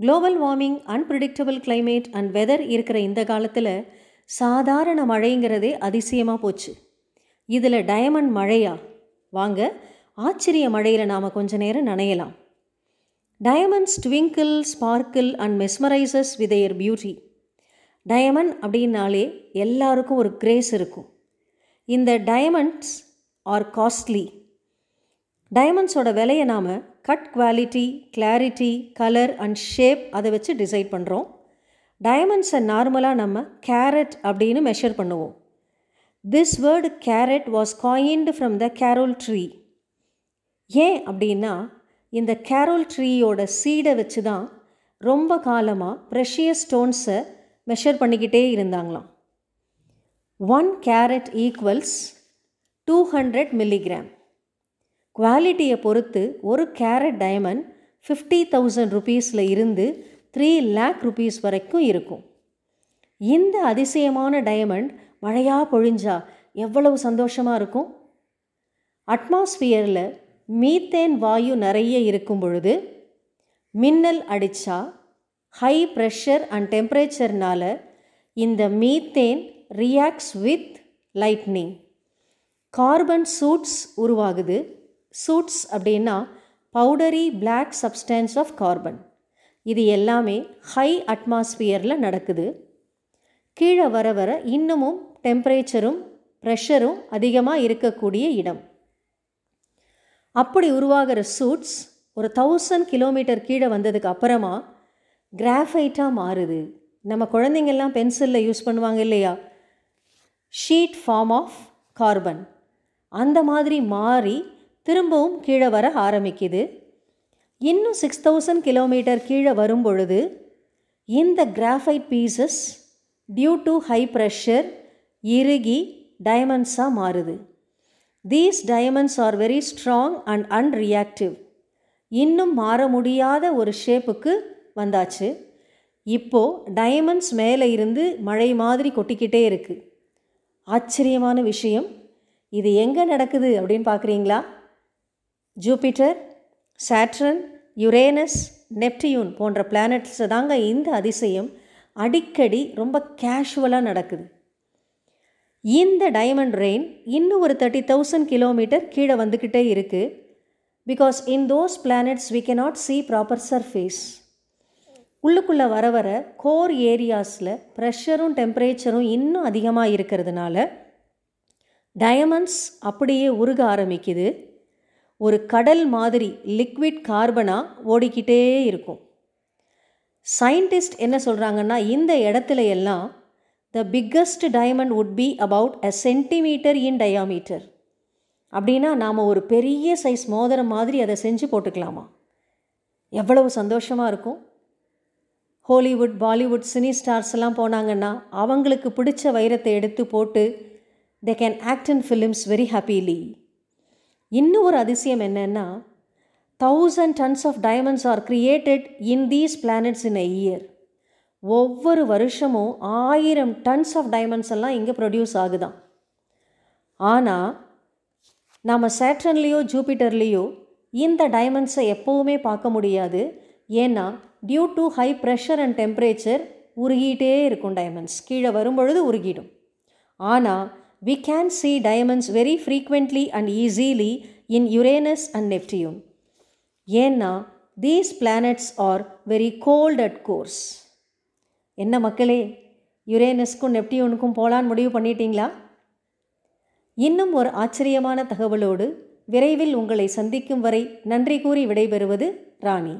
Global warming unpredictable climate and weather இருக்கிற இந்த காலத்தில் சாதாரண மழைங்கிறதே அதிசயமாக போச்சு. இதில் டயமண்ட் மழையா? வாங்க ஆச்சரிய மழையில் நாம் கொஞ்ச நேரம் நனையலாம். Diamonds twinkle sparkle and mesmerises with their beauty diamond அப்படின்னாலே எல்லாருக்கும் ஒரு கிரேஸ் இருக்கும். இந்த டயமண்ட்ஸ் ஆர் காஸ்ட்லி டயமண்ட்ஸோட விலையை நாம் cut quality clarity colour and shape அதை வச்சு டிசைட் பண்ணுறோம் டயமண்ட்ஸை நார்மலாக நம்ம கேரட் அப்படின்னு மெஷர் பண்ணுவோம். This word carat was coined from the carob tree ஏன் அப்படின்னா இந்த கேரோல் ட்ரீயோட சீடை வச்சு தான் ரொம்ப காலமாக ப்ரெஷியஸ் ஸ்டோன்ஸை மெஷர் பண்ணிக்கிட்டே இருந்தாங்களாம். One carat equals two hundred milligram குவாலிட்டியை பொறுத்து ஒரு கேரட் டயமண்ட் ஃபிஃப்டி தௌசண்ட் ருபீஸில் இருந்து த்ரீ லேக் ருபீஸ் வரைக்கும் இருக்கும். இந்த அதிசயமான டயமண்ட் மழையாக பொழிஞ்சா எவ்வளவு சந்தோஷமாக இருக்கும்? அட்மாஸ்ஃபியரில் மீத்தேன் வாயு நிறைய இருக்கும் பொழுது மின்னல் அடித்தா ஹை ப்ரெஷர் அண்ட் டெம்பரேச்சர்னால இந்த methane reacts with lightning carbon soots உருவாகுது. சூட்ஸ் அப்படின்னா powdery black substance of carbon இது எல்லாமே ஹை அட்மாஸ்பியரில் நடக்குது. கீழே வர வர இன்னமும் டெம்பரேச்சரும் ப்ரெஷரும் அதிகமாக இருக்கக்கூடிய இடம். அப்படி உருவாகிற சூட்ஸ் ஒரு தௌசண்ட் கிலோமீட்டர் கீழே வந்ததுக்கு அப்புறமா கிராஃபைட்டாக மாறுது. நம்ம குழந்தைங்கள்லாம் பென்சிலில் யூஸ் பண்ணுவாங்க இல்லையா? ஷீட் ஃபார்ம் ஆஃப் கார்பன் அந்த மாதிரி மாறி திரும்பவும் கீழே வர ஆரம்பிக்குது. இன்னும் சிக்ஸ் தௌசண்ட் கிலோமீட்டர் கீழே வரும் பொழுது இந்த graphite pieces due to high pressure இறுகி டயமண்ட்ஸாக மாறுது. These diamonds are very strong and unreactive இன்னும் மாற முடியாத ஒரு ஷேப்புக்கு வந்தாச்சு. இப்போது டயமண்ட்ஸ் மேலே இருந்து மழை மாதிரி கொட்டிக்கிட்டே இருக்குது ஆச்சரியமான விஷயம். இது எங்கே நடக்குது அப்படின்னு பார்க்குறீங்களா ஜூபிட்டர் சாட்ரன் யுரேனஸ் நெப்டியூன் போன்ற பிளானட்ஸை தாங்க இந்த அதிசயம் அடிக்கடி ரொம்ப கேஷுவலாக நடக்குது. இந்த டைமண்ட் ரெயின் இன்னும் ஒரு தேர்ட்டி தௌசண்ட் கிலோமீட்டர் கீழே வந்துக்கிட்டே இருக்குது because in those planets we not see proper surface உள்ளுக்குள்ளே வர வர கோர் ஏரியாஸில் ப்ரெஷரும் டெம்பரேச்சரும் இன்னும் அதிகமாக இருக்கிறதுனால டயமண்ட்ஸ் அப்படியே உருக ஆரம்பிக்குது. ஒரு கடல் மாதிரி லிக்விட் கார்பனாக ஓடிக்கிட்டே இருக்கும். சயின்டிஸ்ட் என்ன சொல்கிறாங்கன்னா இந்த இடத்துல எல்லாம் the biggest diamond would be about a centimetre in diameter அப்படின்னா நாம் ஒரு பெரிய சைஸ் மோதிரம் மாதிரி அதை செஞ்சு போட்டுக்கலாமா? எவ்வளவு சந்தோஷமாக இருக்கும். ஹாலிவுட் பாலிவுட் சினி ஸ்டார்ஸ் எல்லாம் போனாங்கன்னா அவங்களுக்கு பிடிச்ச வைரத்தை எடுத்து போட்டு they can act in films very happily இன்னும் ஒரு அதிசயம் என்னென்னா thousand tons of diamonds are created in these planets in a year ஒவ்வொரு வருஷமும் ஆயிரம் டன்ஸ் ஆஃப் டைமண்ட்ஸ் எல்லாம் இங்கே ப்ரொடியூஸ் ஆகுதான் ஆனால் நாம் சேட்ரன்லேயோ ஜூபிட்டர்லேயோ இந்த டைமண்ட்ஸை எப்போவுமே பார்க்க முடியாது. ஏன்னா due to high pressure and temperature உருகிட்டே இருக்கும் டைமண்ட்ஸ் கீழே வரும்பொழுது உருகிடும். ஆனால் we can see diamonds very frequently and easily in Uranus and Neptune ஏன்னா these planets are very cold at cores என்ன மக்களே யுரேனஸ்க்கும் நெப்டியூனுக்கும் போலான்னு முடிவு பண்ணிட்டீங்களா? இன்னும் ஒரு ஆச்சரியமான தகவலோடு விரைவில் உங்களை சந்திக்கும் வரை நன்றி கூறி விடைபெறுவது ராணி.